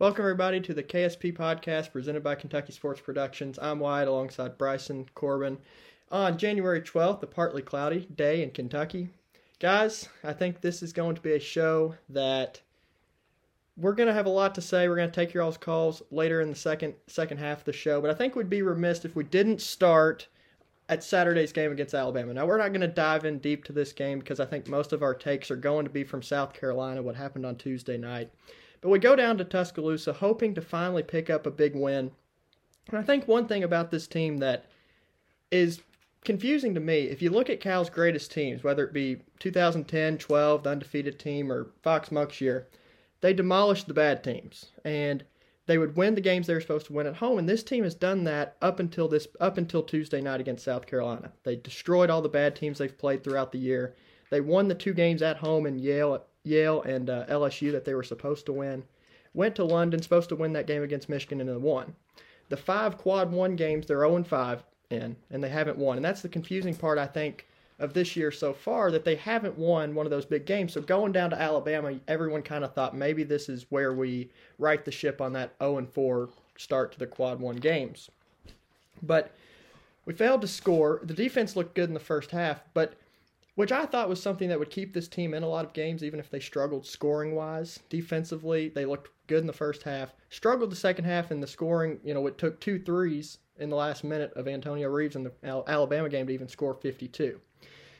Welcome, everybody, to the KSP podcast presented by Kentucky Sports Productions. I'm Wyatt alongside Bryson Corbin. On January 12th, a partly cloudy day in Kentucky. Guys, I think this is going to be a show that we're going to have a lot to say. We're going to take your all's calls later in the second second half of the show, but I think we'd be remiss if we didn't start at Saturday's game against Alabama. Now, we're not going to dive in deep to this game because I think most of our takes are going to be from South Carolina, what happened on Tuesday night. But we go down to Tuscaloosa hoping to finally pick up a big win. And I think one thing about this team that is confusing to me, if you look at Cal's greatest teams, whether it be 2010, 12, the undefeated team, or Fox Monk's year, they demolished the bad teams. And they would win the games they were supposed to win at home, and this team has done that up until this up until Tuesday night against South Carolina. They destroyed all the bad teams they've played throughout the year. They won the two games at home in Yale Yale and uh, LSU that they were supposed to win. Went to London, supposed to win that game against Michigan, and then won. The five quad one games, they're 0 5 in, and they haven't won. And that's the confusing part, I think, of this year so far, that they haven't won one of those big games. So going down to Alabama, everyone kind of thought maybe this is where we right the ship on that 0 4 start to the quad one games. But we failed to score. The defense looked good in the first half, but which I thought was something that would keep this team in a lot of games, even if they struggled scoring wise. Defensively, they looked good in the first half, struggled the second half in the scoring. You know, it took two threes in the last minute of Antonio Reeves in the Alabama game to even score 52.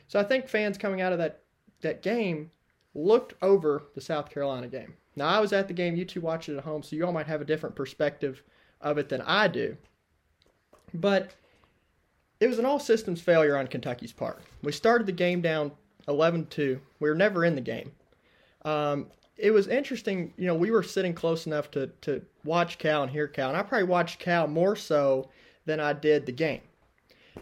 So I think fans coming out of that, that game looked over the South Carolina game. Now, I was at the game, you two watched it at home, so you all might have a different perspective of it than I do. But it was an all systems failure on Kentucky's part. We started the game down 11 2. We were never in the game. Um, it was interesting, you know, we were sitting close enough to, to watch Cal and hear Cal, and I probably watched Cal more so than I did the game.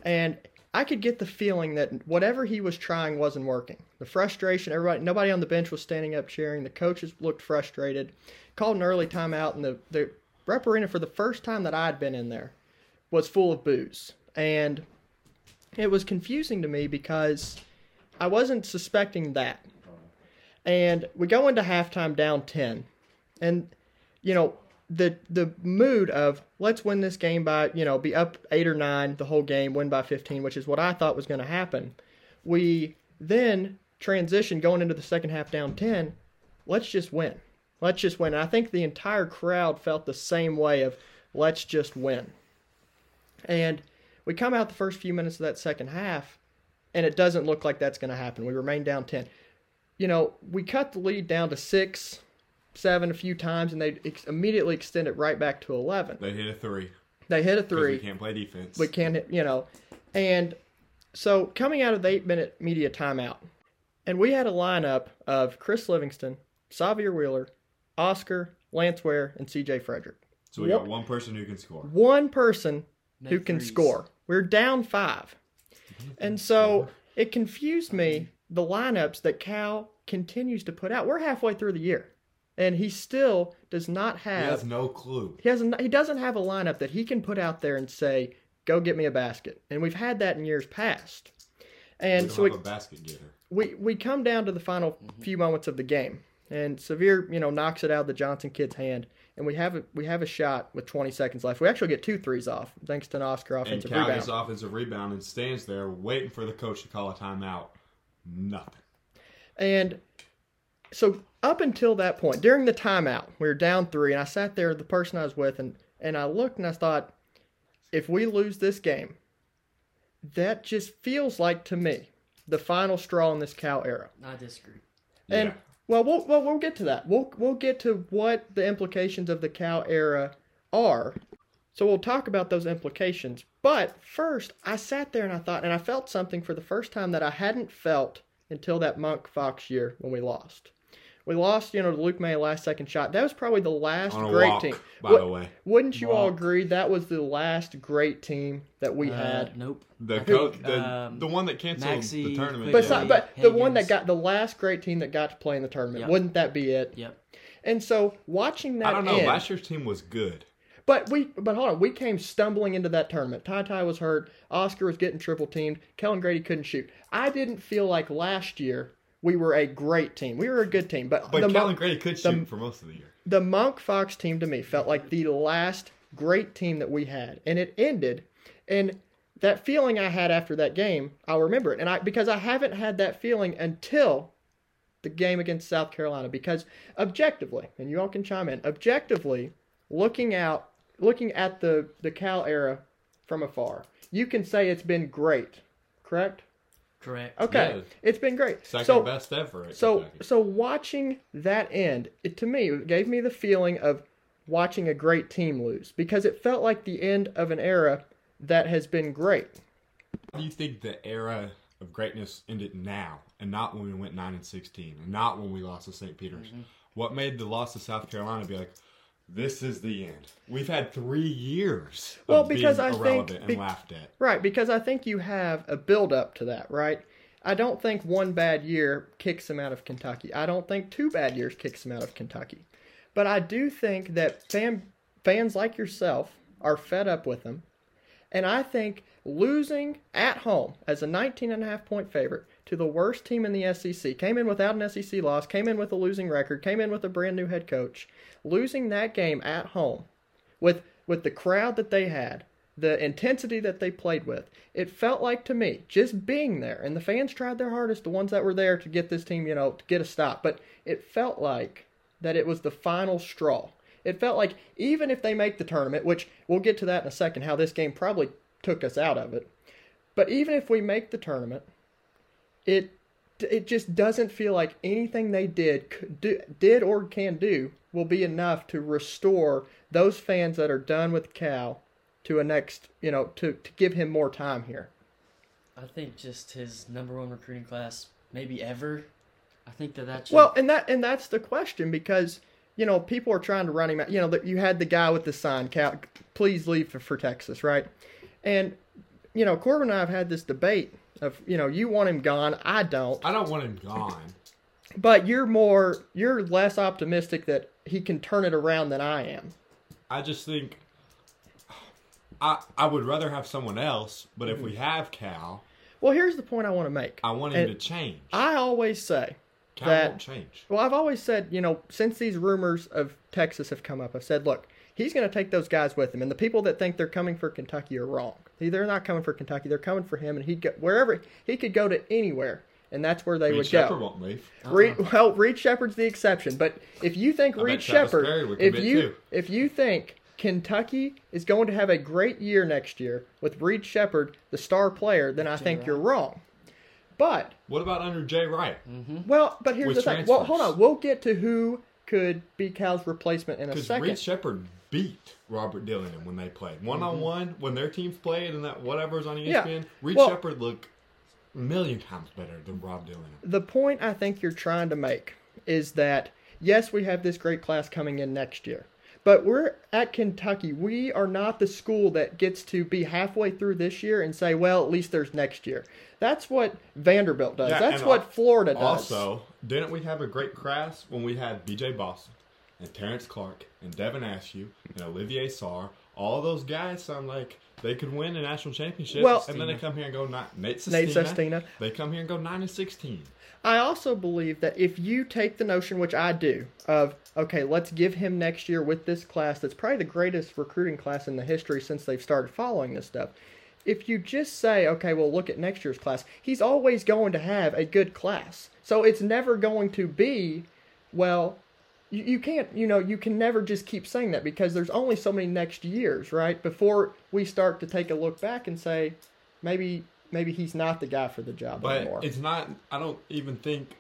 And I could get the feeling that whatever he was trying wasn't working. The frustration, everybody, nobody on the bench was standing up cheering. The coaches looked frustrated. Called an early timeout, and the the Rupp arena for the first time that I'd been in there was full of boos. And it was confusing to me because I wasn't suspecting that. And we go into halftime down 10. And, you know, the the mood of let's win this game by, you know, be up 8 or 9 the whole game, win by 15, which is what I thought was going to happen. We then transition going into the second half down 10. Let's just win. Let's just win. And I think the entire crowd felt the same way of let's just win. And we come out the first few minutes of that second half, and it doesn't look like that's going to happen. We remain down 10. You know, we cut the lead down to six, seven a few times, and they ex- immediately extend it right back to 11. They hit a three. They hit a three. We can't play defense. We can't, hit, you know. And so coming out of the eight minute media timeout, and we had a lineup of Chris Livingston, Xavier Wheeler, Oscar, Lance Ware, and CJ Frederick. So we got one person who can score. One person who can score. We're down five. And so it confused me the lineups that Cal continues to put out. We're halfway through the year. And he still does not have He has no clue. he has he doesn't have a lineup that he can put out there and say, "Go get me a basket." And we've had that in years past. And we so we, a basket getter. we we come down to the final mm-hmm. few moments of the game, and Sahvir, you know, knocks it out of the Johnson kid's hand, and we have a we have a shot with 20 seconds left. We actually get two threes off thanks to an Oscar And offensive Cal rebound. gets offensive rebound and stands there waiting for the coach to call a timeout. Nothing. And so up until that point, during the timeout, we were down three, and I sat there, the person I was with, and and I looked and I thought, if we lose this game, that just feels like to me the final straw in this Cal era. I disagree. And Yeah. Well, we'll well we'll get to that. We'll we'll get to what the implications of the Cal era are. So we'll talk about those implications. But first, I sat there and I thought, and I felt something for the first time that I hadn't felt until that Monk Fox year when we lost. We lost, you know, the Luke Maye last second shot. That was probably the last On a great walk, team. by What- the way. Wouldn't you all agree that was the last great team that we Uh, had? Nope. The I co- the, um, the one that canceled Maxey, the tournament. But, Yeah. so- but the one that got the last great team that got to play in the tournament, Yep. wouldn't that be it? Yep. And so watching that I don't know. end- Last year's team was good. But we, but hold on, we came stumbling into that tournament. Ty Ty was hurt. Oscar was getting triple teamed. Kellan Grady couldn't shoot. I didn't feel like last year we were a great team. We were a good team, but, But the, Kellan Mon- Grady could the- shoot for most of the year. the Monk Fox team to me felt like the last great team that we had, and it ended. And that feeling I had after that game, I'll remember it, and I because I haven't had that feeling until the game against South Carolina. Because objectively, and you all can chime in, objectively, looking out, looking at the the Cal era from afar, you can say it's been great. Correct? Correct. Okay, Yeah. it's been great. Second so, best ever. At so Kentucky. so watching that end, it to me it gave me the feeling of watching a great team lose because it felt like the end of an era that has been great. How do you think the era of greatness ended now, and not when we went nine and sixteen, and not when we lost to St. Peter's? Mm-hmm. What made the loss to South Carolina be like? This is the end. We've had three years of Well, because being I think be- laughed at. Right, because I think you have a build up to that, right? I don't think one bad year kicks him out of Kentucky. I don't think two bad years kicks him out of Kentucky. But I do think that fan, fans like yourself are fed up with him. And I think losing at home as a 19 and a half point favorite to the worst team in the SEC, came in without an SEC loss, came in with a losing record, came in with a brand new head coach, losing that game at home with with the crowd that they had, the intensity that they played with, it felt like to me just being there, and the fans tried their hardest, the ones that were there to get this team, you know, to get a stop, but it felt like that it was the final straw. It felt like even if they make the tournament, which we'll get to that in a second, how this game probably took us out of it, but even if we make the tournament, it it just doesn't feel like anything they did could do, did or can do will be enough to restore those fans that are done with Cal to a next, you know, to, to give him more time here. I think just his number one recruiting class, maybe ever. I think that that should. Well, and that and that's the question because you know people are trying to run him out. You know, that you had the guy with the sign, Cal, please leave for, for Texas, right? And you know, Corbin and I have had this debate of you know you want him gone, I don't. I don't want him gone. But you're more, you're less optimistic that he can turn it around than I am. I just think I I would rather have someone else, but if we mm-hmm. have Cal, Well, here's the point I want to make. I want him And to change. I always say, Cal that- won't change. well, I've always said, you know, since these rumors of Texas have come up, I've said, look, he's going to take those guys with him, and the people that think they're coming for Kentucky are wrong. They're not coming for Kentucky; they're coming for him, and he'd go wherever he could go to anywhere, and that's where they Reed would Sheppard go. won't leave. Reed, well, Reed Sheppard's the exception, but if you think I Reed Travis Sheppard, if you too. if you think Kentucky is going to have a great year next year with Reed Sheppard, the star player, then I think Wright. you're wrong. But What about under Jay Wright? Mm-hmm. well, but here's With the thing. Well, hold on. We'll get to who could be Cal's replacement in a Because second. Reed Sheppard beat Robert Dillingham when they played one on one. When their teams played and that whatever's on E Yeah. ESPN, Reed Well- Sheppard looked a million times better than Rob Dillingham. the point I think you're trying to make is that yes, we have this great class coming in next year, but we're at Kentucky. We are not the school that gets to be halfway through this year and say, well, at least there's next year. That's what Vanderbilt does. Yeah, That's what Florida does. Also, didn't we have a great class when we had B.J. Boston and Terrence Clarke and Devin Askew and Olivier Sarr? All those guys sound like they could win a national championship. Well- and then they come here and go nine. Nate Sestina. Nate Sestina. They come here and go nine and sixteen. I also believe that if you take the notion, which I do, of okay, let's give him next year with this class that's probably the greatest recruiting class in the history since they've started following this stuff. If you just say, okay, well, look at next year's class, he's always going to have a good class. So it's never going to be, well, you, you can't, you know, you can never just keep saying that because there's only so many next years, right? Before we start to take a look back and say, maybe, maybe he's not the guy for the job But anymore. it's not. I don't even think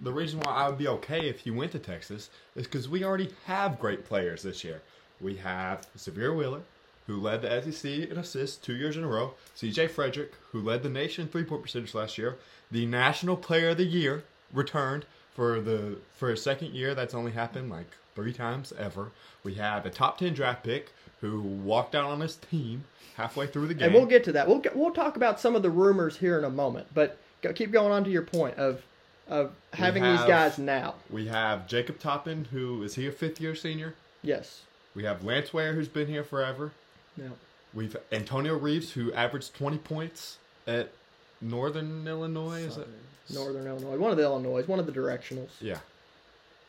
the reason why I would be okay if you went to Texas is because we already have great players this year. We have Sahvir Wheeler, who led the SEC in assists two years in a row. C.J. Frederick, who led the nation in three-point percentage last year. The National Player of the Year returned for the for a second year. That's only happened like three times ever. We have a top ten draft pick who walked out on his team halfway through the game. And we'll get to that. We'll get, we'll talk about some of the rumors here in a moment, but go, keep going on to your point of of having these guys now. We have Jacob Toppin, who is he a fifth year senior? Yes. We have Lance Ware, who's been here forever. Yeah. We've Antonio Reeves, who averaged 20 points at Northern Illinois. Is it? Northern Illinois, one of the Illinois, one of the directionals. Yeah.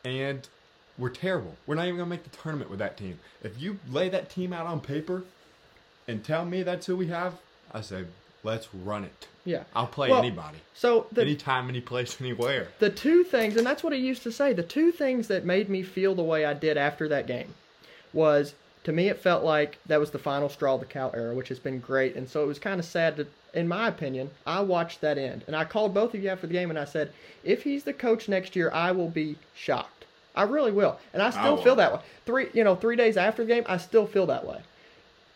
And we're terrible. We're not even gonna make the tournament with that team. If you lay that team out on paper and tell me that's who we have, I say let's run it. Yeah. I'll play Well, anybody, So the anytime, any place, anywhere. the two things, and that's what he used to say, the two things that made me feel the way I did after that game was to me it felt like that was the final straw of the Cal era, which has been great. And so it was kind of sad to in my opinion, I watched that end. And I called both of you after the game and I said, if he's the coach next year, I will be shocked. I really will. And I still will. feel that way. Three you know, three days after the game, I still feel that way.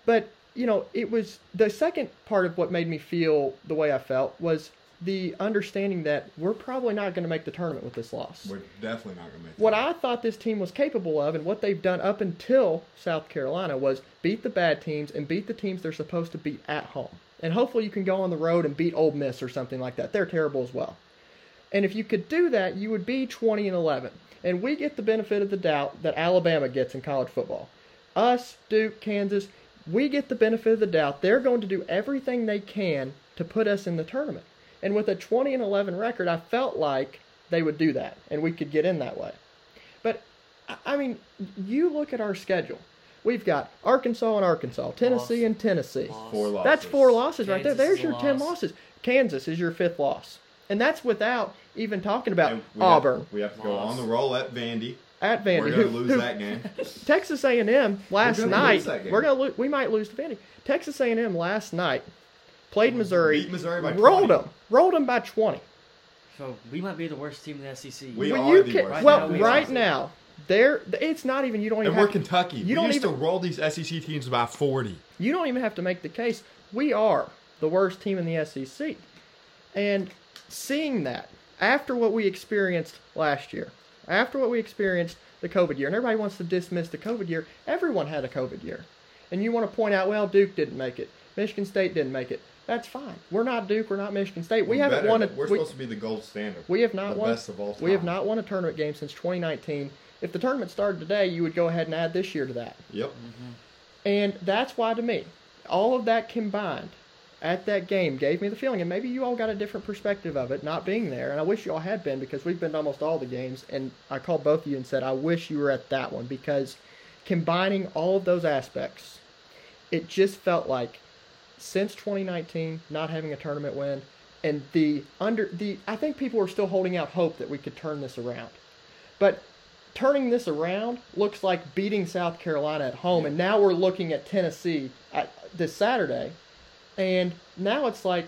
But you know, it was the second part of what made me feel the way I felt was the understanding that we're probably not going to make the tournament with this loss. We're definitely not gonna make it. What I thought this team was capable of and what they've done up until South Carolina was beat the bad teams and beat the teams they're supposed to beat at home. And hopefully you can go on the road and beat Ole Miss or something like that. They're terrible as well. And if you could do that, you would be 20 and 11. And we get the benefit of the doubt that Alabama gets in college football. Us, Duke, Kansas, we get the benefit of the doubt. They're going to do everything they can to put us in the tournament. And with a 20 and 11 record, I felt like they would do that and we could get in that way. But I- I mean, you look at our schedule. We've got Arkansas and Arkansas, Tennessee Loss. and Tennessee. Loss. Four losses. That's four losses right there. There's is a your 10 losses. Kansas is your fifth loss. And that's without even talking about we Auburn Have, we have to go on the roll at Vandy. at Vandy. We're gonna lose who- that game. Texas A&M last gonna night. lose that game. We're gonna lo- we might lose to Vandy. Texas A&M last night played Missouri. Beat Missouri by rolled 20. them. Rolled them by 20. So we might be the worst team in the SEC. We Well, are you the can- worst well, team in right now, there. It's not even. You don't even. And we're Have, Kentucky. you we don't used even- to roll these SEC teams by 40. you don't even have to make the case. We are the worst team in the SEC, and seeing that after what we experienced last year, after what we experienced the COVID year, and everybody wants to dismiss the COVID year. Everyone had a COVID year, and you want to point out, well, Duke didn't make it, Michigan State didn't make it. That's fine. We're not Duke. We're not Michigan State. We We're haven't better won a. than- We're we- supposed to be the gold standard. We have not the won. best of all time. We have not won a tournament game since 2019. If the tournament started today, you would go ahead and add this year to that. Yep. Mm-hmm. And that's why, to me, all of that combined at that game gave me the feeling, and maybe you all got a different perspective of it, not being there. And I wish you all had been because we've been to almost all the games. And I called both of you and said, I wish you were at that one because combining all of those aspects, it just felt like since 2019, not having a tournament win, and the under the, I think people are still holding out hope that we could turn this around. But turning this around looks like beating South Carolina at home, and now we're looking at Tennessee at, this Saturday, and now it's like,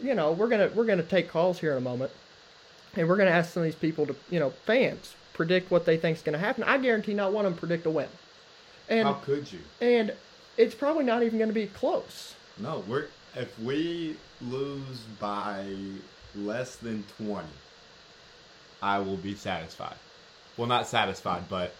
you know, we're gonna we're gonna take calls here in a moment, and we're gonna ask some of these people to, you know, fans predict what they think's gonna happen. I guarantee not one of them predict a win, and How could you? and it's probably not even gonna be close. No, we're if we lose by less than 20, I will be satisfied. Well, not satisfied, mm. but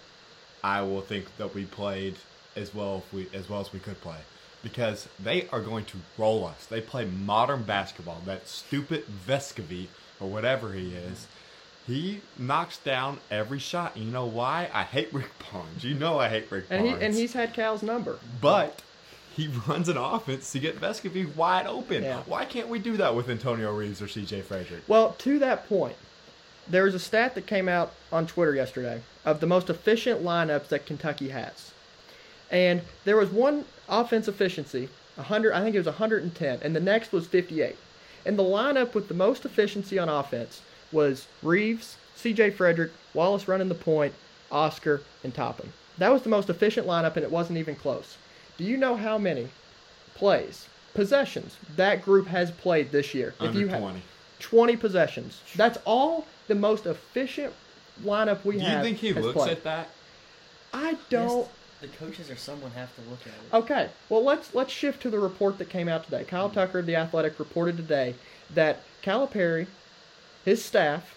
I will think that we played as well if we as well as we could play because they are going to roll us. They play modern basketball. That stupid Vescovi or whatever he mm-hmm. is. He knocks down every shot. You know why? I hate Rick Barnes. You know I hate Rick And he and he's had Cal's number. But he runs an offense to get Vescovi wide open. Yeah. Why can't we do that with Antonio Reeves or CJ Frederick? Well, to that point, there was a stat that came out on Twitter yesterday of the most efficient lineups that Kentucky has. And there was one offense efficiency, 100, I think it was 110, and the next was 58. And the lineup with the most efficiency on offense was Reeves, CJ Frederick, Wallace running the point, Oscar, and Toppin. That was the most efficient lineup, and it wasn't even close. Do you know how many plays, possessions that group has played this year? Under you ha- 20. 20 possessions. That's all the most efficient lineup we have. Do you think he has looks played. at that? I don't. Yes, the coaches or someone have to look at it. Okay, well let's let's shift to the report that came out today. Kyle mm-hmm. Tucker the Athletic reported today that Calipari, his staff,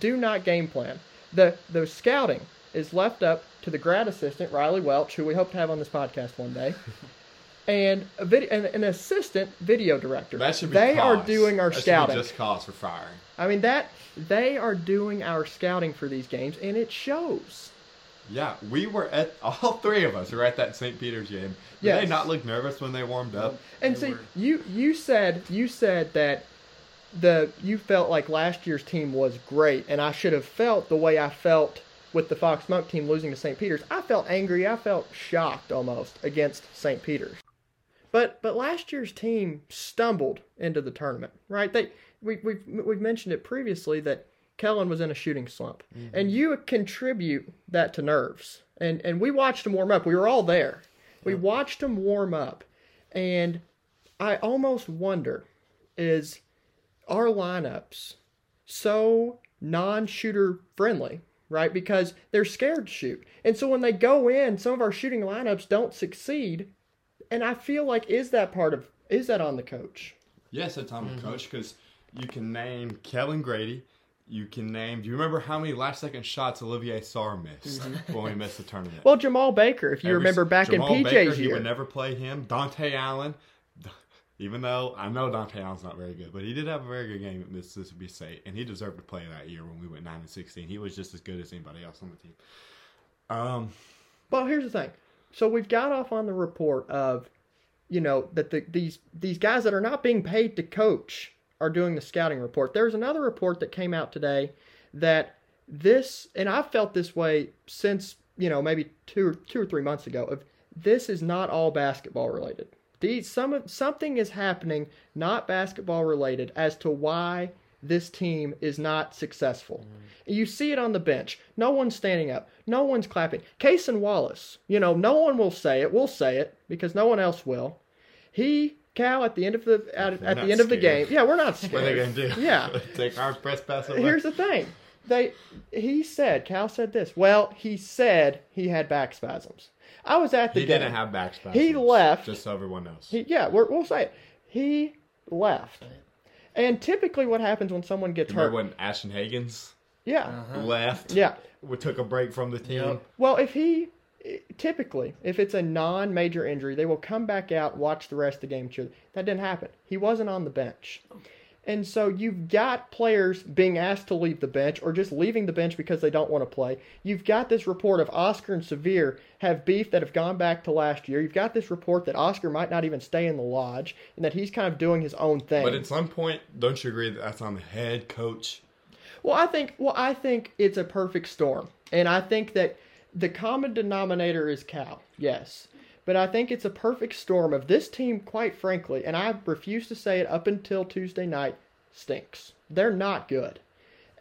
do not game plan. The the scouting is left up to the grad assistant Riley Welch, who we hope to have on this podcast one day, and a video and an assistant video director. That should be they are doing our that scouting. Should be just cause for firing. I mean that they are doing our scouting for these games, and it shows. Yeah, we were at all three of us were at that St. Peter's game. Did Yes. they not look nervous when they warmed up? And They see, were- you you said you said that the you felt like last year's team was great, and I should have felt the way I felt with the Fox Monk team losing to St. Peter's. I felt angry. I felt shocked almost against St. Peter's. But but last year's team stumbled into the tournament, right? They we we've we've mentioned it previously that Kellan was in a shooting slump, mm-hmm. and you contribute that to nerves. And and we watched him warm up. We were all there. We watched him warm up, and I almost wonder is our lineups so non-shooter friendly, right? Because they're scared to shoot. And so when they go in, some of our shooting lineups don't succeed. And I feel like is that part of is that on the coach? Yes, it's on the mm-hmm. coach because you can name Kellan Grady. You can name. Do you remember how many last second shots Olivier Sarr missed mm-hmm. when we missed the tournament? Well, Jamal Baker, if you Every- remember back Jamal in Baker, PJ's he would never play him. Dante Allen, even though I know Dontaie Allen's not very good, but he did have a very good game at Mississippi State, and he deserved to play that year when we went nine and sixteen. He was just as good as anybody else on the team. Um, Well, here's the thing. So we've got off on the report of, you know, that the, these these guys that are not being paid to coach are doing the scouting report. There's another report that came out today that this, and I've felt this way since you know maybe two or two or three months ago. Of this is not all basketball related. These some something is happening not basketball related as to why this team is not successful. Mm. You see it on the bench. No one's standing up. No one's clapping. Cason Wallace, you know, no one will say it. We'll say it because no one else will. He, Cal, at the end of the at, at the end of the game, yeah, we're not scared. what are they gonna do? Yeah. take our press pass away. Here's the thing. They he said, Cal said this. Well, he said he had back spasms. I was at the he game. didn't have back spasms. He left. Just so everyone knows. He, yeah, we're, we'll say it. He left. And typically, what happens when someone gets hurt? Remember when Ashton Hagans yeah, uh-huh. left? yeah. We took a break from the team. Yep. Well, if he typically, if it's a non-major injury, they will come back out, watch the rest of the game. cheer. That didn't happen. He wasn't on the bench, and so you've got players being asked to leave the bench or just leaving the bench because they don't want to play. You've got this report of Oscar and Sahvir have beef that have gone back to last year. You've got this report that Oscar might not even stay in the lodge and that he's kind of doing his own thing. But at some point, don't you agree that that's on the head coach? Well, I think well, I think it's a perfect storm, and I think that the common denominator is Cal. Yes, but I think it's a perfect storm of this team. Quite frankly, and I refuse to say it up until Tuesday night, stinks. They're not good,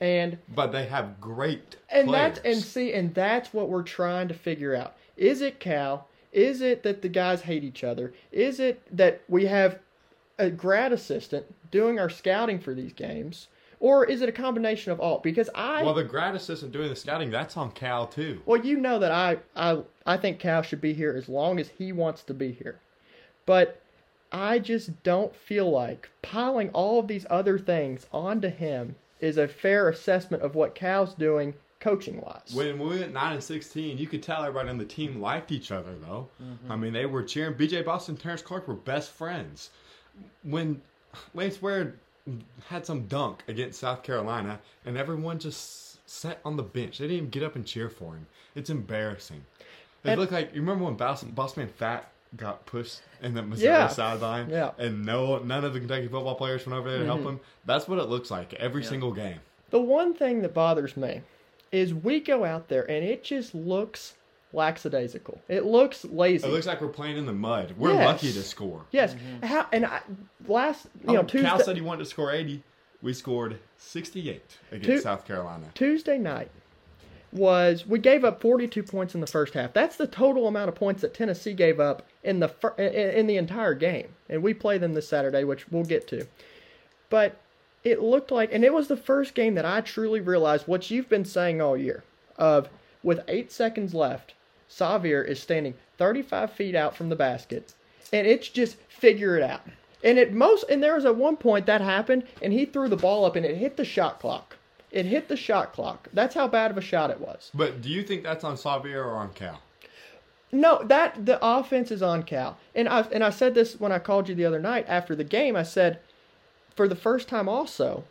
and But they have great and players. that's and see and that's what we're trying to figure out. Is it Cal? Is it that the guys hate each other? Is it that we have a grad assistant doing our scouting for these games? Or is it a combination of all? Because I well, the grad assistant doing the scouting, that's on Cal too. well, you know that I, I I think Cal should be here as long as he wants to be here. But I just don't feel like piling all of these other things onto him is a fair assessment of what Cal's doing coaching wise. When we went nine and sixteen, you could tell everybody on the team liked each other though. Mm-hmm. I mean, they were cheering. BJ Boston Terrence Clarke were best friends. When Lance Ware had some dunk against South Carolina, and everyone just sat on the bench. They didn't even get up and cheer for him. It's embarrassing. It And- looked like you remember when Boss, Bossman Fat got pushed in the Missouri Yeah. sideline, Yeah. Mm-hmm. and no none of the Kentucky football players went over there to help him. That's what it looks like every single game. The one thing that bothers me is we go out there and it just looks lackadaisical. It looks lazy. It looks like we're playing in the mud. We're Yes. lucky to score. yes. Mm-hmm. How and I last you know Oh, Tuesday Cal said he wanted to score 80. We scored 68 against Tu- South Carolina. Tuesday night was we gave up 42 points in the first half. That's the total amount of points that Tennessee gave up in the fir- in, in the entire game. And we play them this Saturday, which we'll get to. But it looked like and it was the first game that I truly realized what you've been saying all year of with 8 seconds left, Xavier is standing 35 feet out from the basket and it's just figure it out. And at most, and there was at one point that happened, and he threw the ball up, and it hit the shot clock. It hit the shot clock. That's how bad of a shot it was. But do you think that's on Xavier or on Cal? No, that the offense is on Cal, and I and I said this when I called you the other night after the game. I said, for the first time, also,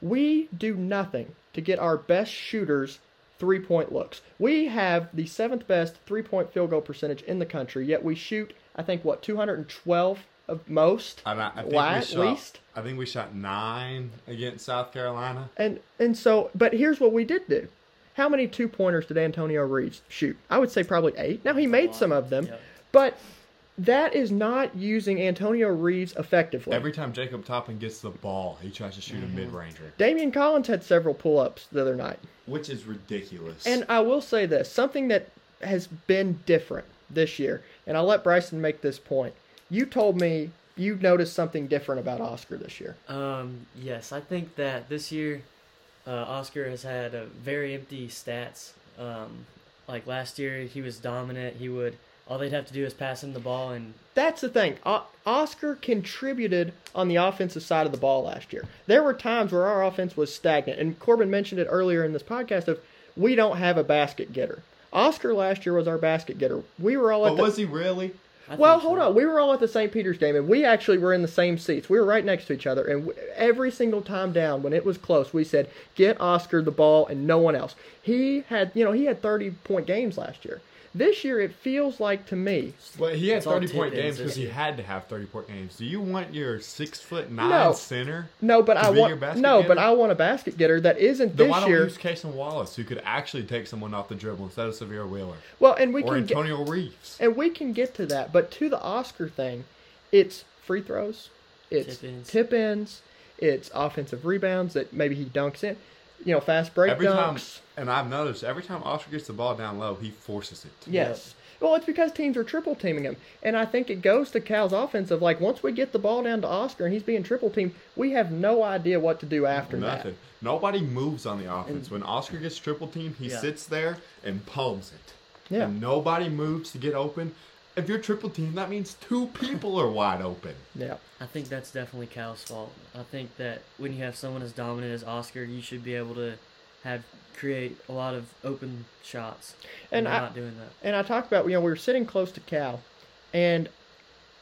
we do nothing to get our best shooters three point looks. We have the seventh best three point field goal percentage in the country, yet we shoot, I think, what, 212 of most, I, I think Why, we at shot, least? I think we shot nine against South Carolina. and and so. But here's what we did do. How many two pointers did Antonio Reeves shoot? I would say probably eight. Now he made some of them, Yep. but that is not using Antonio Reeves effectively. Every time Jacob Toppin gets the ball, he tries to shoot Mm-hmm. a mid ranger, Daimion Collins had several pull-ups the other night. which is ridiculous. And I will say this something that has been different this year, and I'll let Bryson make this point. You told me you noticed something different about Oscar this year. Um, yes, I think that this year, uh, Oscar has had a very empty stats. Um, like last year, he was dominant. He would all they'd have to do is pass him the ball, and That's the thing. O- Oscar contributed on the offensive side of the ball last year. There were times where our offense was stagnant, and Corbin mentioned it earlier in this podcast of we don't have a basket getter. Oscar last year was our basket getter. We were all at but the, was he really? I Well, think hold so. on. We were all at the St. Peter's game, and we actually were in the same seats. We were right next to each other, and w- every single time down, when it was close, we said, "Get Oscar the ball and no one else." He had, you know, he had thirty-point games last year. This year, it feels like to me, Well, he had thirty point games because he had to have thirty point games. Do you want your six foot nine No. center? no, but To I be your want basket no, but getter? I want a basket getter that isn't Then this why don't year. we use Cason Wallace, who could actually take someone off the dribble instead of Sahvir Wheeler Well, and we or can get, Reeves? and we can get to that, but to the Oscar thing, it's free throws, it's Tip-ins. tip ins, it's offensive rebounds that maybe he dunks in, you know, fast break Every time, dunks. and I've noticed every time Oscar gets the ball down low, he forces it. Yes. Well, it's because teams are triple teaming him, and I think it goes to Cal's offense of like once we get the ball down to Oscar and he's being triple teamed, we have no idea what to do after that. Nothing. Nobody moves on the offense. when Oscar gets triple teamed, he Yeah. sits there and palms it. Yeah. And nobody moves to get open. If you're triple team, that means two people are wide open. Yeah. I think that's definitely Cal's fault. I think that when you have someone as dominant as Oscar, you should be able to have create a lot of open shots. And And, I- they're not doing that. And I talked about, you know, we were sitting close to Cal, and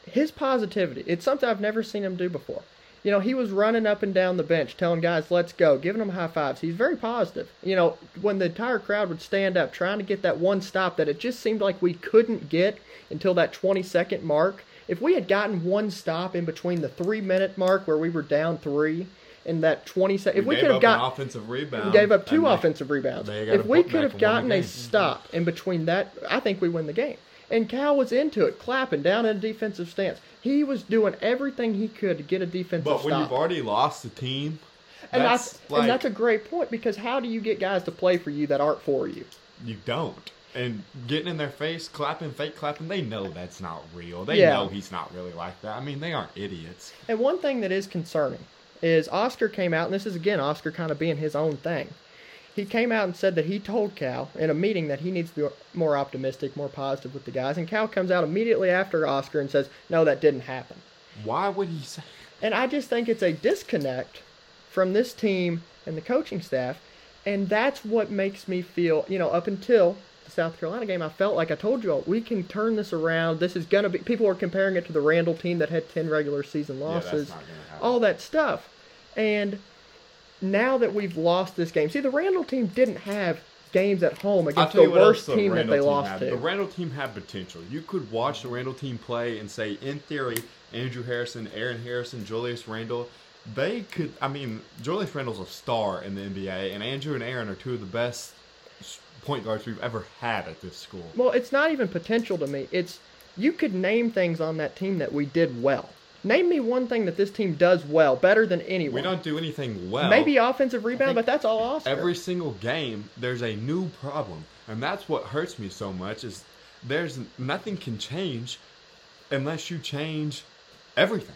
his positivity, it's something I've never seen him do before. You know, he was running up and down the bench telling guys, let's go, giving them high fives. He's very positive. You know, when the entire crowd would stand up trying to get that one stop that it just seemed like we couldn't get until that 20 second mark. If we had gotten one stop in between the three minute mark where we were down three in that 20 second, if we, could have got an offensive rebound. gave up two and they- offensive rebounds. they If we could have and won the gotten a stop in between that, I think we win the game. And Cal was into it, clapping down in a defensive stance. He was doing everything he could to get a defensive But when stop. you've already lost the team, and, that's that's, like and that's a great point because how do you get guys to play for you that aren't for you? you don't. And getting in their face, clapping, fake clapping, they know that's not real. They Yeah. know he's not really like that. I mean, they aren't idiots. And one thing that is concerning is Oscar came out, and this is again Oscar kind of being his own thing. He came out and said that he told Cal in a meeting that he needs to be more optimistic, more positive with the guys. And Cal comes out immediately after Oscar and says, No, that didn't happen. Why would he say? And I just think it's a disconnect from this team and the coaching staff. And that's what makes me feel, you know, up until the South Carolina game, I felt like I told you all, we can turn this around. This is going to be, people are comparing it to the Randle team that had 10 regular season Yeah, losses, not all that stuff. And now that we've lost this game, see, the Randle team didn't have games at home against the worst the team that they team lost had. to. The Randle team had potential. You could watch the Randle team play and say, in theory, Andrew Harrison, Aaron Harrison, Julius Randle, they could. I mean, Julius Randle's a star in the NBA, and Andrew and Aaron are two of the best point guards we've ever had at this school. Well, it's not even potential to me. It's you could name things on that team that we did well. Name me one thing that this team does well, better than anyone. We don't do anything well. Maybe offensive rebound, but that's all Oscar. every single game there's a new problem and that's what hurts me so much is there's nothing can change unless you change everything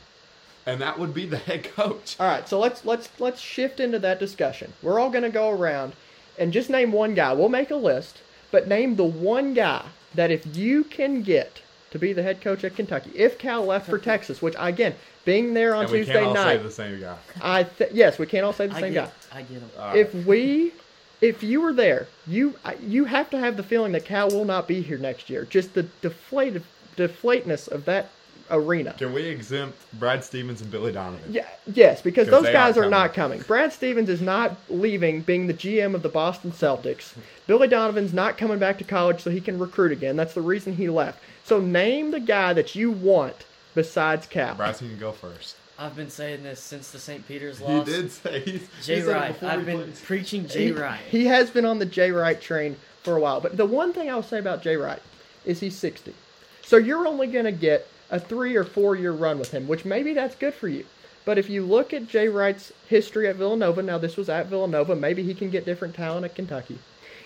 and that would be the head coach all right, so let's let's let's shift into that discussion. We're all going to go around and just name one guy. We'll make a list, but name the one guy that if you can get to be the head coach at Kentucky, if Cal left for Texas, which again, being there on and we Tuesday can't all night, say the same guy. I th- yes, we can't all say the I same get, guy. I get him. All if we if you were there you you have to have the feeling that cal will not be here next year. Just the deflated deflateness of that arena can we exempt brad stevens and billy donovan yeah, yes because those guys aren't are not coming brad stevens is not leaving being the gm of the boston celtics billy donovan's not coming back to college so he can recruit again that's the reason he left so name the guy that you want besides Cal. Bryce, you can go first. I've been saying this since the St. Peter's loss. He did say he's, Jay he Wright. I've he been plays. preaching Jay he, Wright. he has been on the Jay Wright train for a while. But the one thing I'll say about Jay Wright is he's 60. So you're only going to get a three or four year run with him, which maybe that's good for you. But if you look at Jay Wright's history at Villanova, now this was at Villanova, maybe he can get different talent at Kentucky.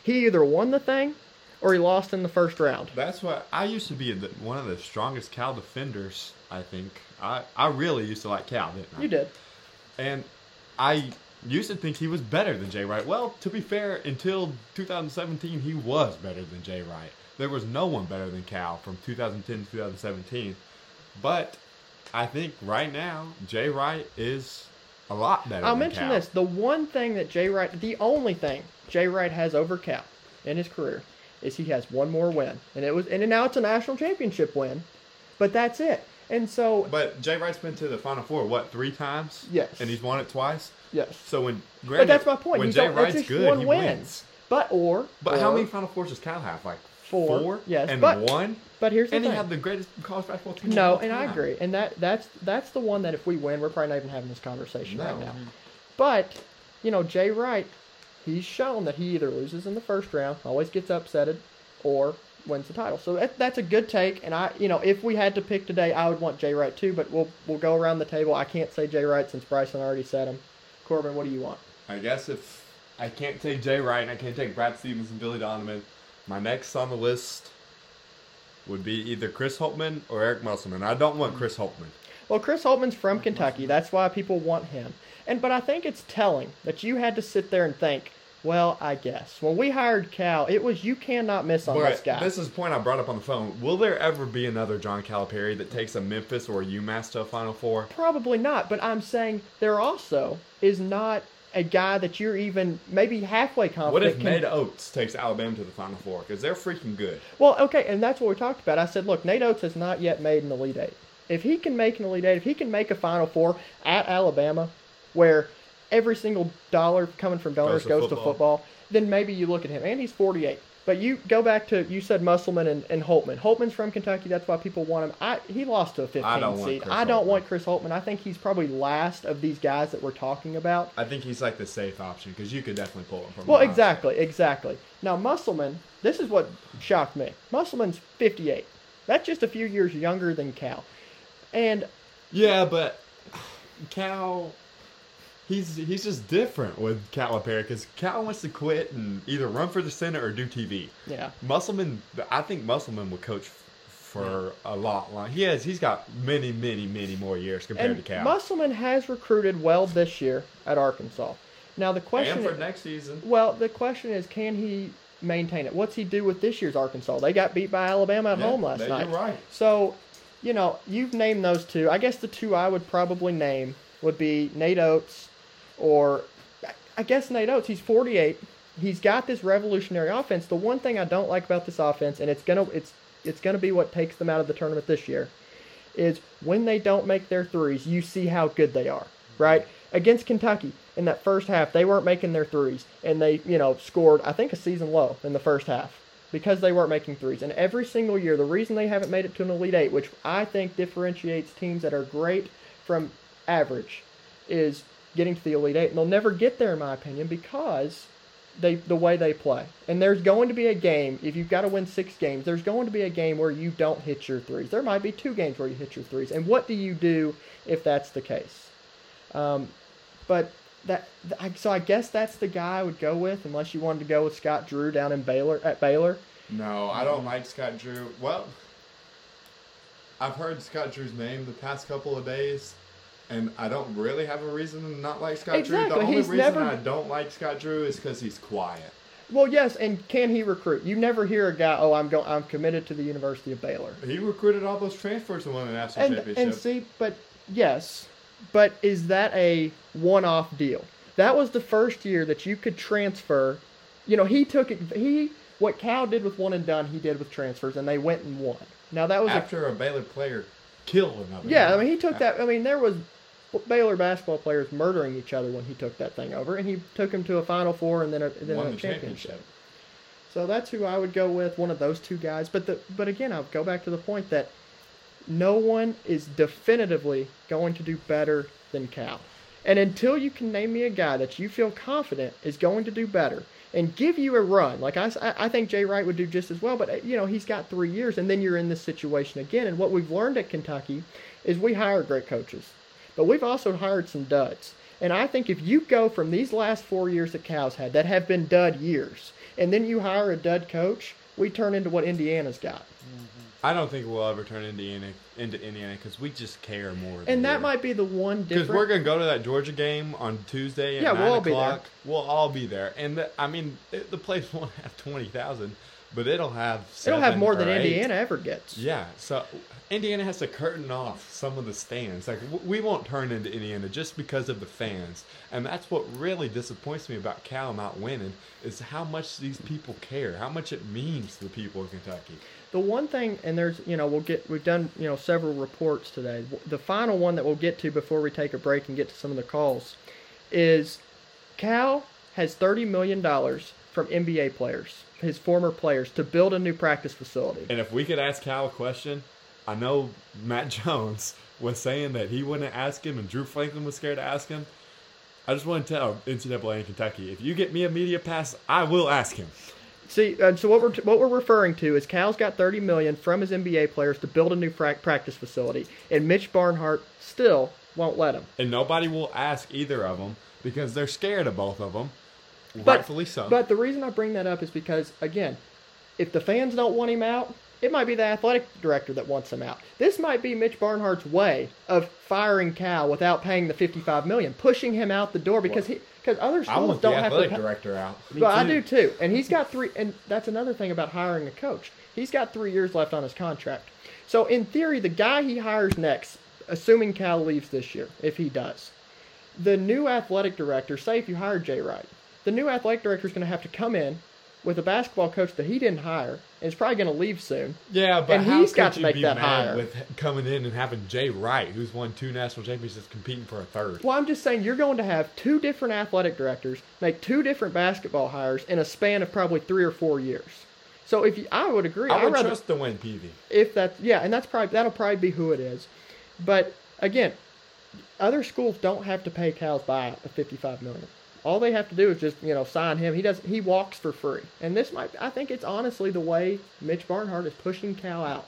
He either won the thing or he lost in the first round. That's why I used to be one of the strongest Cal defenders. I think I I really used to like Cal, didn't I? You did. And I used to think he was better than Jay Wright. Well, to be fair, until 2017, he was better than Jay Wright. There was no one better than Cal from 2010 to 2017. But I think right now, Jay Wright is a lot better I'll mention Cal. this. The one thing that Jay Wright, the only thing Jay Wright has over Cal in his career is he has one more win. And it was and now it's a national championship win. But that's it. And so But Jay Wright's been to the Final Four, what, three times? Yes. And he's won it twice? yes. So when But that's my point. When He's Jay Wright's good, one he win. wins. But or But how many Final Fours does Cal have? Like Four, four? yes, and but- one? But here's the And thing. had the greatest college basketball team. no, and I agree. And that that's that's the one that if we win, we're probably not even having this conversation right now. But, you know, Jay Wright, he's shown that he either loses in the first round, always gets upsetted, or wins the title. So that, that's a good take. And I, you know, if we had to pick today, I would want Jay Wright too. But we'll we'll go around the table. I can't say Jay Wright since Bryson already said him. Corbin, what do you want? I guess if I can't take Jay Wright and I can't take Brad Stevens and Billy Donovan, my next on the list would be either Chris Holtmann or Eric Musselman. I don't want Chris Holtmann. Well, Chris Holtmann's from Kentucky. That's why people want him. And but I think it's telling that you had to sit there and think, well, I guess when we hired Cal, it was you cannot miss on this guy. this is a point I brought up on the phone. Will there ever be another John Calipari that takes a Memphis or a UMass to a Final Four? Probably not, but I'm saying there also is not a guy that you're even maybe halfway confident. What if can- Nate Oats takes Alabama to the Final Four? Because they're freaking good. Well, okay, and that's what we talked about. I said, look, Nate Oats has not yet made an Elite Eight. If he can make an Elite Eight, if he can make a Final Four at Alabama, where every single dollar coming from donors Goes to goes to football. football, then maybe you look at him. And he's 48. But you go back to, you said Musselman and, and Holtmann. Holtmann's from Kentucky. That's why people want him. I, he lost to a 15 I don't want seed. Chris I don't Holtmann. want Chris Holtman. I think he's probably last of these guys that we're talking about. I think he's like the safe option because you could definitely pull him from. Well, exactly, exactly. Now, Musselman, this is what shocked me. Musselman's 58. That's just a few years younger than Cal. And Yeah, but Cal, he's he's just different with Calipari because Cal wants to quit and either run for the Senate or do TV. yeah, Musselman, I think Musselman would coach for a lot long. He has, he's got many, many, many more years compared and to Cal. Musselman has recruited well this year at Arkansas. Now the question, and for is, next season, well, the question is, can he maintain it? What's he do with this year's Arkansas? They got beat by Alabama at Yeah, home last night. You're right. So, you know, you've named those two. I guess the two I would probably name would be Nate Oats or I guess Nate Oats. He's 48. He's got this revolutionary offense. The one thing I don't like about this offense, and it's gonna it's it's gonna be what takes them out of the tournament this year, is when they don't make their threes, you see how good they are. Right against Kentucky in that first half, they weren't making their threes, and they you know scored I think a season low in the first half because they weren't making threes. And every single year, the reason they haven't made it to an Elite Eight, which I think differentiates teams that are great from average, is getting to the Elite Eight. And they'll never get there, in my opinion, because they the way they play. And there's going to be a game, if you've got to win six games, there's going to be a game where you don't hit your threes. There might be two games where you hit your threes. And what do you do if that's the case? Um, but that so I guess that's the guy I would go with, unless you wanted to go with Scott Drew down in Baylor at Baylor. No, I don't like Scott Drew. Well, I've heard Scott Drew's name the past couple of days, and I don't really have a reason to not like Scott Drew. The only he's reason never- I don't like Scott Drew is because he's quiet. Well, yes, and can he recruit? You never hear a guy, "Oh, I'm going, I'm committed to the University of Baylor." He recruited all those transfers and won the national And championship. and see, but yes, but is that a one-off deal? That was the first year that you could transfer. You know, he took it. He what Cal did with one and done, he did with transfers, and they went and won. Now that was After a Baylor player killed another. Yeah, I mean, he took uh, that. I mean, there was Baylor basketball players murdering each other when he took that thing over, and he took him to a Final Four and then a, then Won a the championship. championship. So that's who I would go with, one of those two guys. But the but again, I'll go back to the point that no one is definitively going to do better than Cal. And until you can name me a guy that you feel confident is going to do better and give you a run, like I, I think Jay Wright would do just as well, but you know he's got three years, and then you're in this situation again. And what we've learned at Kentucky is we hire great coaches, but we've also hired some duds. And I think if you go from these last four years that Cal's had that have been dud years, and then you hire a dud coach, we turn into what Indiana's got. Mm-hmm. I don't think we'll ever turn Indiana into Indiana because we just care more. And that might be the one because we're gonna go to that Georgia game on Tuesday at Yeah, nine we'll all be o'clock. there. We'll all be there, and the, I mean it, the place won't have twenty thousand, but it'll have. It'll have more than eight. Indiana ever gets. Yeah, so Indiana has to curtain off some of the stands. Like we won't turn into Indiana just because of the fans, and that's what really disappoints me about Cal not winning is how much these people care, how much it means to the people of Kentucky. The one thing, and there's, you know, we'll get, we've done, you know, several reports today. The final one that we'll get to before we take a break and get to some of the calls is Cal has $30 million from NBA players, his former players, to build a new practice facility. And if we could ask Cal a question, I know Matt Jones was saying that he wouldn't ask him, and Drew Franklin was scared to ask him. I just want to tell NCAA and Kentucky, if you get me a media pass, I will ask him. See, uh, so what we're what we're referring to is Cal's got 30 million from his NBA players to build a new practice facility, and Mitch Barnhart still won't let him. And nobody will ask either of them because they're scared of both of them. But- Rightfully so. But the reason I bring that up is because, again, if the fans don't want him out, it might be the athletic director that wants him out. This might be Mitch Barnhart's way of firing Cal without paying the 55 million, pushing him out the door because he because other I schools want don't have to. athletic director out. But I do too, and he's got three. And that's another thing about hiring a coach. He's got three years left on his contract. So in theory, the guy he hires next, assuming Cal leaves this year, if he does, the new athletic director. Say if you hire Jay Wright, the new athletic director is going to have to come in with a basketball coach that he didn't hire, and is probably going to leave soon. Yeah, but And he's got to make that hire. with coming in and having Jay Wright, who's won two national championships, competing for a third? Well, I'm just saying you're going to have two different athletic directors make two different basketball hires in a span of probably three or four years. So if you, I would agree, I I'd rather trust the win Peavy. if that's yeah, and that's probably that'll probably be who it is. But again, other schools don't have to pay Cal's buyout of fifty five million. All they have to do is just you know sign him. He does he walks for free, and this might I think it's honestly the way Mitch Barnhart is pushing Cal out.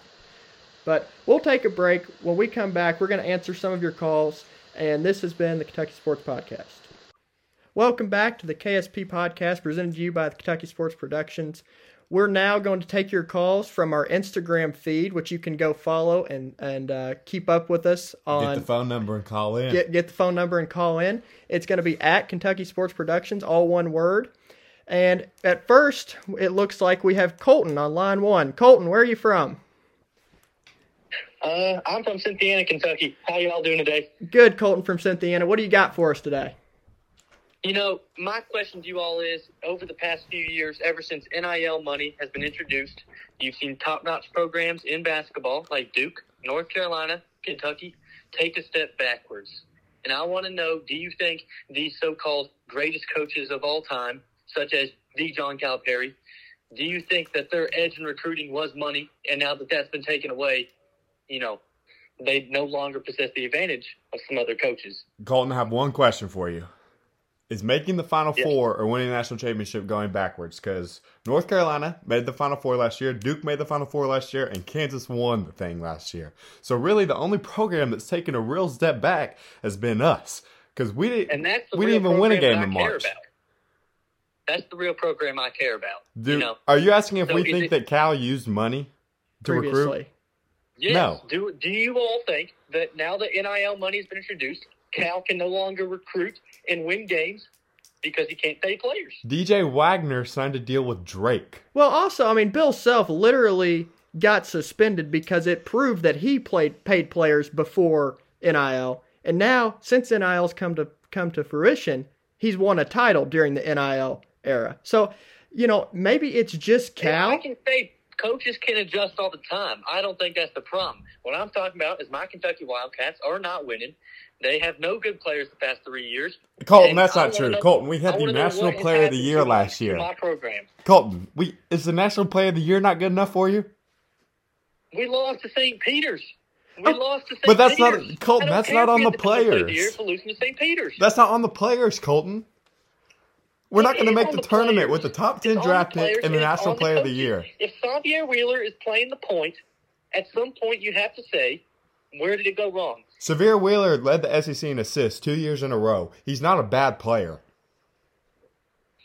But we'll take a break. When we come back, we're going to answer some of your calls, and this has been the Kentucky Sports Podcast. Welcome back to the KSP Podcast presented to you by the Kentucky Sports Productions. We're now going to take your calls from our Instagram feed, which you can go follow and and uh, keep up with us on. Get the phone number and call in. get get the phone number and call in. It's going to be at Kentucky Sports Productions, all one word. And at first, it looks like we have Colton on line one. Colton, where are you from? Uh, I'm from Cynthiana, Kentucky. How y'all doing today? Good, Colton from Cynthiana. What do you got for us today? You know, my question to you all is: over the past few years, ever since NIL money has been introduced, you've seen top-notch programs in basketball like Duke, North Carolina, Kentucky take a step backwards. And I want to know: Do you think these so-called greatest coaches of all time, such as the John Calipari, do you think that their edge in recruiting was money, and now that that's been taken away, you know, they no longer possess the advantage of some other coaches? Colton, I have one question for you. Is making the Final Yes. Four or winning the national championship going backwards? Because North Carolina made the Final Four last year, Duke made the Final Four last year, and Kansas won the thing last year. So really, the only program that's taken a real step back has been us. Because we didn't, And that's the we real didn't even win a program game in I care March. about. That's the real program I care about. Do, you know, are you asking if So we think it- that Cal used money to recruit? Yes. no. Do do you all think that now that NIL money has been introduced, Cal can no longer recruit and win games because he can't pay players? DJ Wagner signed a deal with Drake. Well, also, I mean, Bill Self literally got suspended because it proved that he played paid players before NIL, and now since NIL's come to come to fruition, he's won a title during the NIL era. So, you know, maybe it's just Cal. I can say coaches can adjust all the time. I don't think that's the problem. What I'm talking about is my Kentucky Wildcats are not winning. They have no good players the past three years. Colton, And that's not true. know- Colton, we had the National Player of the Year last year. My program. Colton, we is the National Player of the Year not good enough for you? We lost to St. Peter's. We oh, lost to St. But that's not- Colton, that's not on the to come to players. Xavier For to St. Peter's. That's not on the players, Colton. We're not going to make the, the tournament with the top 10 on draft the pick and the National on Player of the. Year. If Sahvir Wheeler is playing the point, at some point you have to say, where did it go wrong? Sahvir Wheeler led the SEC in assists two years in a row. He's not a bad player.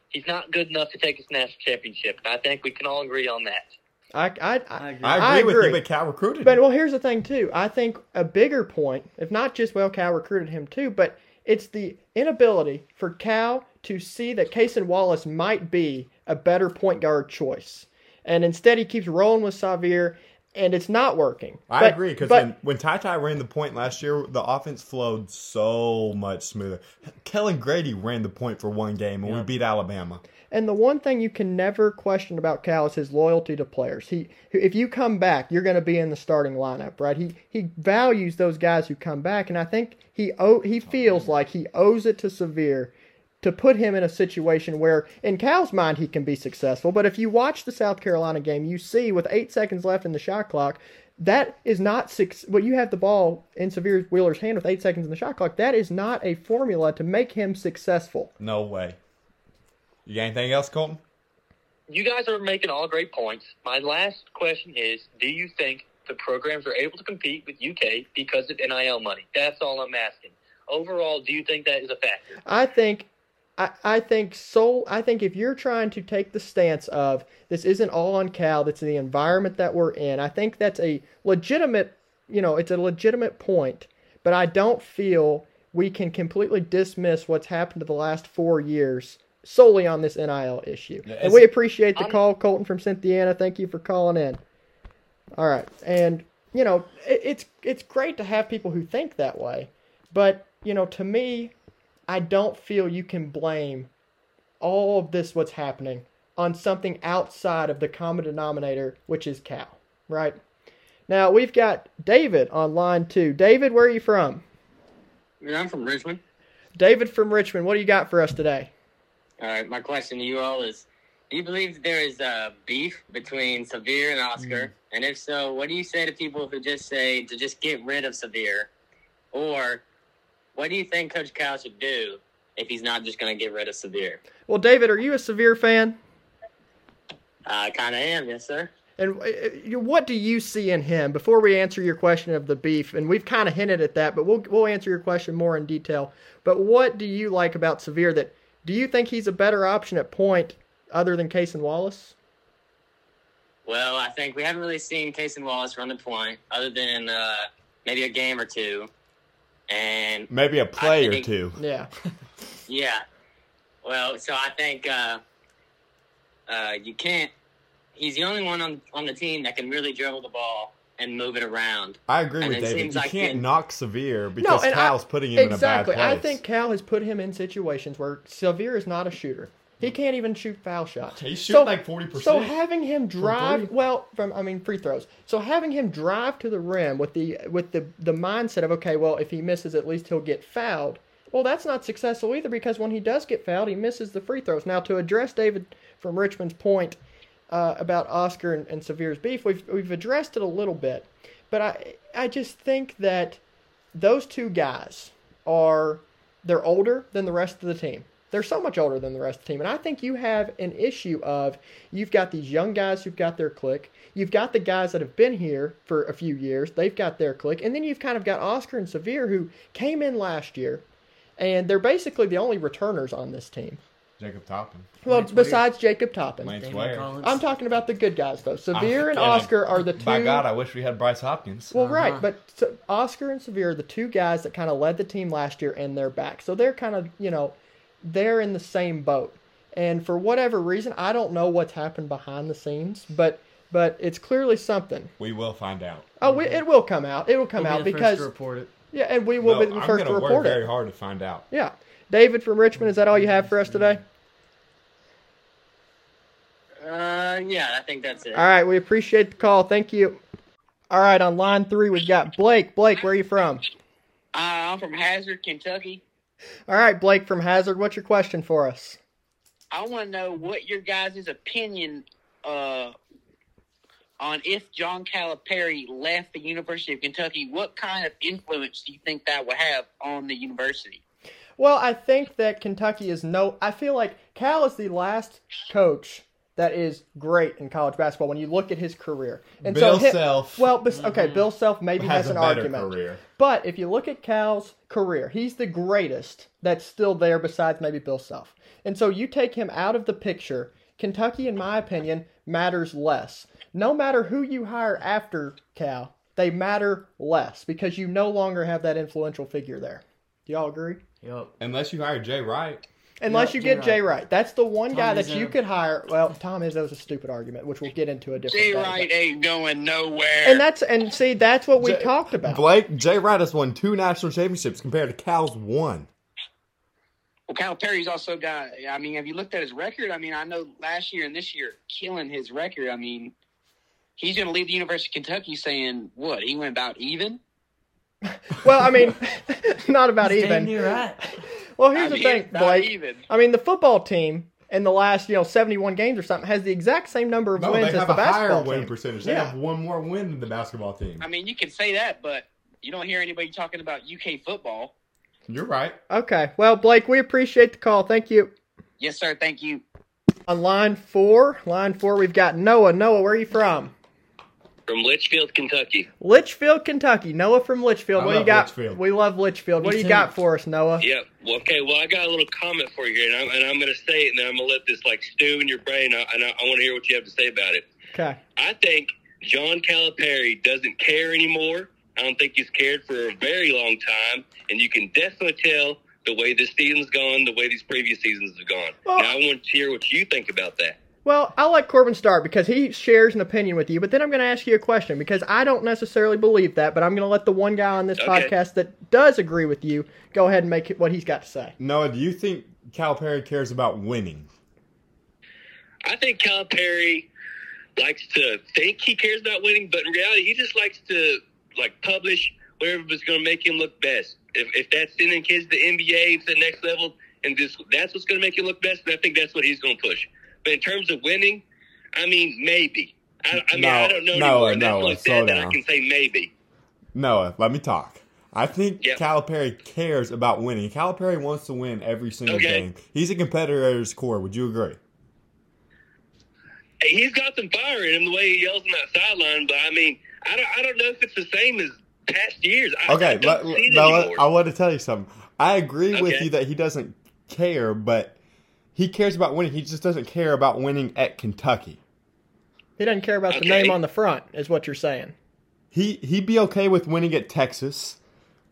He's not good enough to take us national championship. I think we can all agree on that. I, I, I I, agree. I agree, with agree. you, but Cal recruited but him. well, here's the thing too. I think a bigger point, if not just well, Cal recruited him too, but it's the inability for Cal to see that Cason Wallace might be a better point guard choice, and instead he keeps rolling with Sahvir, and it's not working. I But- agree because when, when Ty Ty ran the point last year, the offense flowed so much smoother. Kellan Grady ran the point for one game, and we beat Alabama. And the one thing you can never question about Cal is his loyalty to players. He, if you come back, you're going to be in the starting lineup, right? He he values those guys who come back, and I think he he feels like he owes it to Sahvir to put him in a situation where, in Cal's mind, he can be successful. But if you watch the South Carolina game, you see with eight seconds left in the shot clock. That is not six. Well, you have the ball in Sahvir Wheeler's hand with eight seconds in the shot clock. That is not a formula to make him successful. No way. You got anything else, Colton? You guys are making all great points. My last question is Do you think the programs are able to compete with UK because of NIL money? That's all I'm asking. Overall, do you think that is a factor? I think I, I think so I think if you're trying to take the stance of this isn't all on Cal, that's the environment that we're in, I think that's a legitimate you know, it's a legitimate point, but I don't feel we can completely dismiss what's happened to the last four years solely on this NIL issue. Yeah, and we appreciate the I'm- call, Colton from Cynthiana. Thank you for calling in. All right, and you know it, it's it's great to have people who think that way, but you know to me, I don't feel you can blame all of this what's happening on something outside of the common denominator, which is Cal. Right now we've got David on line two. David, where are you from? Yeah, I'm from Richmond. David from Richmond. What do you got for us today? All right, my question to you all is: Do you believe there is uh, beef between Sahvir and Oscar? And if so, what do you say to people who just say to just get rid of Sahvir? Or what do you think Coach Cal should do if he's not just going to get rid of Sahvir? Well, David, are you a Sahvir fan? I kind of am, yes, sir. And uh, what do you see in him? Before we answer your question of the beef, and we've kind of hinted at that, but we'll we'll answer your question more in detail. But what do you like about Sahvir? That do you think he's a better option at point other than Cason Wallace? Well, I think we haven't really seen Cason Wallace run the point other than uh, maybe a game or two. And Maybe a play or two. Yeah, Yeah. Well, so I think uh, uh, you can't. He's the only one on on the team that can really dribble the ball and move it around. I agree And with David. seems You like can't in- knock Sahvir because and I- Cal's putting him exactly. in a bad I think Cal has put him in situations where Sahvir is not a shooter. He can't even shoot foul shots. He's So- like 40%. So having him drive well from I mean free throws. So having him drive to the rim with the with the the mindset of okay, well if he misses at least he'll get fouled. Well, that's not successful either because when he does get fouled, he misses the free throws. Now to address David from Richmond's point uh, about Oscar and, and Sahvir's beef, we've we've addressed it a little bit, but I I just think that those two guys are they're older than the rest of the team. They're so much older than the rest of the team. And I think you have an issue of you've got these young guys who've got their click. You've got the guys that have been here for a few years. They've got their click. And then you've kind of got Oscar and Sahvir who came in last year. And they're basically the only returners on this team. Jacob Toppin. Well, Lance Ware. besides Jacob Toppin. Lance Damon Ware. I'm talking about the good guys, though. Sahvir and Yeah, Oscar are the two. By God, I wish we had Bryce Hopkins. Well, right, Uh-huh. but so Oscar and Sahvir are the two guys that kind of led the team last year, and they're back. So they're kind of, you know, they're in the same boat. And for whatever reason, I don't know what's happened behind the scenes, but but it's clearly something. We will find out. Oh, we, it will come out. It will come We'll out be the first because to report it. yeah, and we will No, be the I'm first to report work very hard to find out. Yeah, David from Richmond, is that all you have for us today? Uh, yeah, I think that's it. All right, we appreciate the call. Thank you. All right, on line three, we've got Blake. Blake, where are you from? Uh, I'm from Hazard, Kentucky. All right, Blake from Hazard, what's your question for us? I want to know what your guys' opinion uh, on if John Calipari left the University of Kentucky, what kind of influence do you think that would have on the university? Well, I think that Kentucky is no. I feel like Cal is the last coach that is great in college basketball when you look at his career. And Bill so hi- Self Well, bes- okay, mm-hmm. Bill Self maybe has, has a an better argument. career. But if you look at Cal's career, he's the greatest that's still there besides maybe Bill Self. And so you take him out of the picture, Kentucky, in my opinion, matters less. No matter who you hire after Cal, they matter less because you no longer have that influential figure there. Do y'all agree? Yep. Unless you hire Jay Wright. Unless Yep, you get Jay Wright. Wright. That's the one Tom guy that you could hire. Well, Tom Izzo was a stupid argument, which we'll get into a different Jay day. Wright ain't going nowhere. And that's and see that's what we Jay- talked about. Blake, Jay Wright has won two national championships compared to Cal's one. Well, Calipari's also got. I mean, have you looked at his record? I mean, I know last year and this year killing his record. I mean, he's going to leave the University of Kentucky saying what? He went about even. Well, I mean, not about He's damn even. near right. Well, here's I mean, the thing, about Blake. even. I mean, the football team in the last you know 71 games or something has the exact same number of No, wins they as have the a higher basketball win team. percentage. They Yeah. have one more win than the basketball team. I mean, you can say that, but you don't hear anybody talking about UK football. You're right. Okay. Well, Blake, we appreciate the call. Thank you. Yes, sir. Thank you. On line four, line four, we've got Noah. Noah, where are you from? From Litchfield, Kentucky. Litchfield, Kentucky. Noah from Litchfield. I what do you got? Litchfield. We love Litchfield. what do you too. got for us, Noah? Yep. Well, okay. Well, I got a little comment for you here, and I'm, and I'm going to say it, and then I'm going to let this like stew in your brain, and I, I want to hear what you have to say about it. Okay. I think John Calipari doesn't care anymore. I don't think he's cared for a very long time, and you can definitely tell the way this season's gone, the way these previous seasons have gone. Well- now, I want to hear what you think about that. Well, I'll let Corbin start because he shares an opinion with you, but then I'm going to ask you a question because I don't necessarily believe that, but I'm going to let the one guy on this Okay. podcast that does agree with you go ahead and make what he's got to say. Noah, do you think Calipari cares about winning? I think Calipari likes to think he cares about winning, but in reality, he just likes to like publish whatever is going to make him look best. If, if that's sending kids to the NBA to the next level, and this that's what's going to make him look best, then I think that's what he's going to push. But in terms of winning, I mean, maybe. I, I mean, No, I don't know no, anymore. no, that's like slow I can say maybe. Noah, let me talk. I think Yep. Calipari cares about winning. Calipari wants to win every single Okay. game. He's a competitor at his core. Would you agree? He's got some fire in him the way he yells on that sideline. But I mean, I don't, I don't know if it's the same as past years. I, I Okay, don't let, see it now let- I want to tell you something. I agree with you that he doesn't care, but he cares about winning. He just doesn't care about winning at Kentucky. He doesn't care about the name on the front, is what you're saying. He he'd be okay with winning at Texas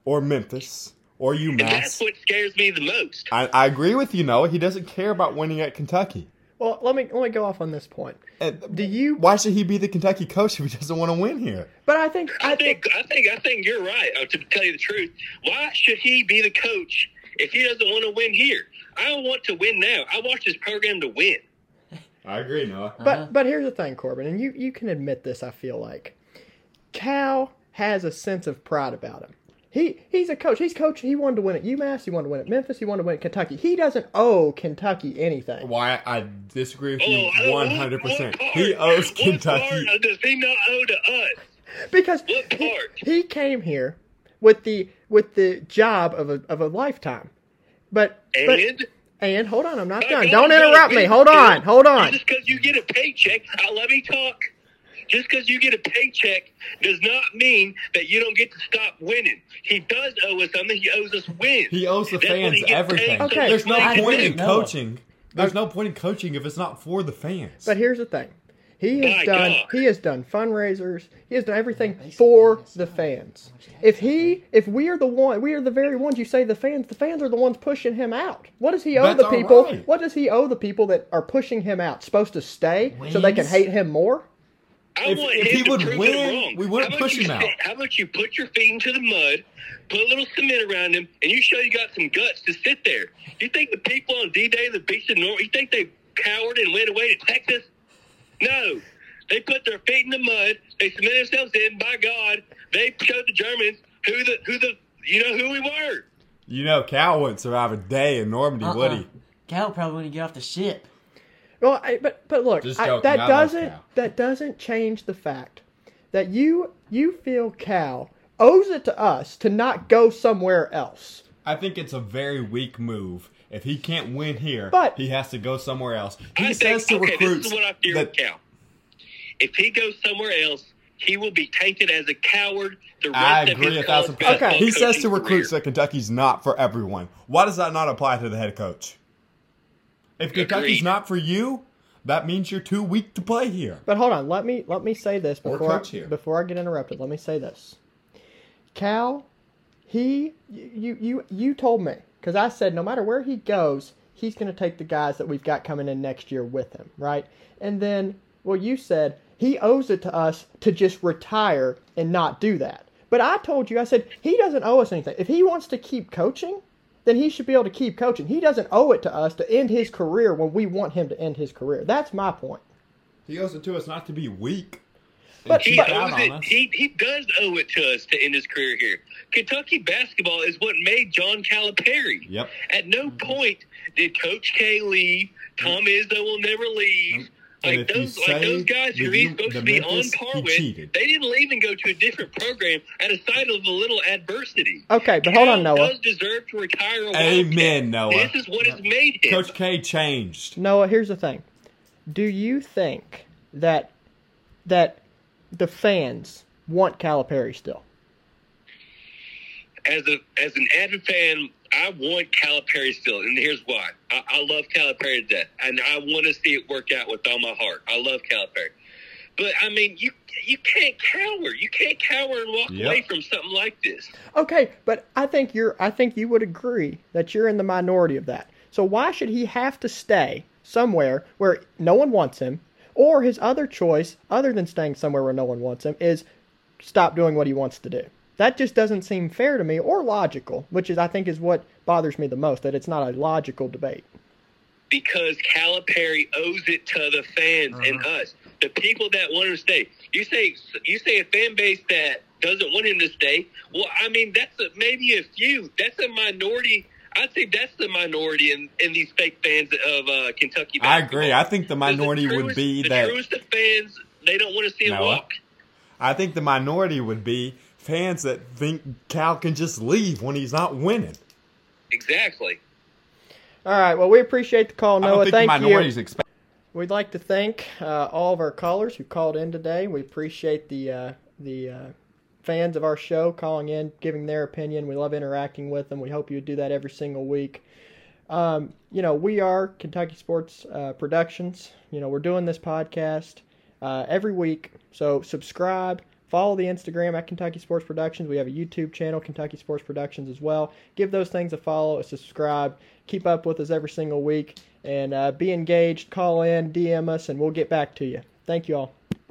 or Memphis or and that's UMass. what scares me the most. I, I agree with you, Noah. He doesn't care about winning at Kentucky. Well, let me let me go off on this point. And Do you? why should he be the Kentucky coach if he doesn't want to win here? But I think I I think think I think I think you're right. uh, To tell you the truth, why should he be the coach if he doesn't want to win here? I don't want to win now. I watch this program to win. I agree, Noah. But Uh-huh. but here's the thing, Corbin, and you you can admit this. I feel like Cal has a sense of pride about him. He he's a coach. He's coach. He wanted to win at UMass. He wanted to win at Memphis. He wanted to win at Kentucky. He doesn't owe Kentucky anything. Why I disagree with Oh, you I don't- one what- hundred percent. He owes what Kentucky. part does he not owe to us? Because What he, part? he came here with the with the job of a of a lifetime. But but And and hold on, I'm not done. Don't interrupt me. Hold on, hold on. Just because you get a paycheck, I let me talk. Just because you get a paycheck does not mean that you don't get to stop winning. He does owe us something. He owes us wins. He owes the That's fans everything. Okay. There's no point in coaching. There's no point in coaching if it's not for the fans. But here's the thing. He has My done God. he has done fundraisers. He has done everything for the fans. If he if we are the one we are the very ones you say the fans, the fans are the ones pushing him out. What does he owe That's the people? all right. What does he owe the people that are pushing him out? Supposed to stay so they can hate him more? I If- want if him he to would prove win, wrong. we wouldn't How about push you him out. How about you put your feet into the mud, put a little cement around him, and you show you got some guts to sit there? You think the people on D-Day, the beach of North, you think they cowered and went away to Texas? No. They put their feet in the mud. They submitted themselves in. By God, they showed the Germans who the who the you know who we were. you know, Cal wouldn't survive a day in Normandy, would Uh-uh. he? Cal probably wouldn't get off the ship. Well, I, but but look, I, that I doesn't that doesn't change the fact that you you feel Cal owes it to us to not go somewhere else. I think it's a very weak move. If he can't win here, But- he has to go somewhere else. He I says think, to okay, recruits this is what I fear that with Cal. If he goes somewhere else, he will be tainted as a coward the rest I of agree his a thousand percent. Okay. He says to recruits career. that Kentucky's not for everyone. Why does that not apply to the head coach? If Kentucky's not for you, that means you're too weak to play here. But hold on, let me let me say this before I, coach here. before I get interrupted. Let me say this. Cal, he you you you told me because I said no matter where he goes, he's going to take the guys that we've got coming in next year with him, right? And then well, you said he owes it to us to just retire and not do that. But I told you, I said he doesn't owe us anything. If he wants to keep coaching, then he should be able to keep coaching. He doesn't owe it to us to end his career when we want him to end his career. That's my point. He owes it to us not to be weak. And But- He but- owes it. He he does owe it to us to end his career here. Kentucky basketball is what made John Calipari. Yep. At no mm-hmm. point did Coach K leave. Tom Izzo will never leave. And Like those, like those guys that who he's supposed to be Memphis, on par with, cheated. they didn't leave and go to a different program at a sight of a little adversity. Okay, but hold on, Cal Noah. does deserve to retire Amen, Wildcat. Noah. This is what has made him. Coach K changed. Noah, here's the thing. Do you think that that the fans want Calipari still? as a as an avid fan, I want Calipari still, and here's why. I, I love Calipari to death, and I want to see it work out with all my heart. I love Calipari, but I mean, you you can't cower. You can't cower and walk Yep. away from something like this. Okay, but I think you're I think you would agree that you're in the minority of that. So why should he have to stay somewhere where no one wants him or his other choice other than staying somewhere where no one wants him is stop doing what he wants to do. That just doesn't seem fair to me or logical, which is I think is what bothers me the most that it's not a logical debate. because Calipari owes it to the fans and uh-huh. us, the people that want him to stay. You say you say a fan base that doesn't want him to stay. Well, I mean that's a, maybe a few. That's a minority. I'd say that's the minority in, in these fake fans of uh, Kentucky. I agree. I think the Because minority would truest- be the that. truest of fans. They don't want to see him walk. I think the minority would be fans that think Cal can just leave when he's not winning. Exactly. All right, well we appreciate the call, I don't Noah. think Thank the you. expect. We'd like to thank uh, all of our callers who called in today. We appreciate the uh, the uh, fans of our show calling in, giving their opinion. We love interacting with them. We hope you do that every single week. Um, you know, we are Kentucky Sports uh, Productions. You know, we're doing this podcast uh, every week. So subscribe, follow the Instagram at Kentucky Sports Productions. We have a YouTube channel, Kentucky Sports Productions, as well. Give those things a follow, a subscribe. Keep up with us every single week and uh, be engaged. Call in, DM us, and we'll get back to you. Thank you all.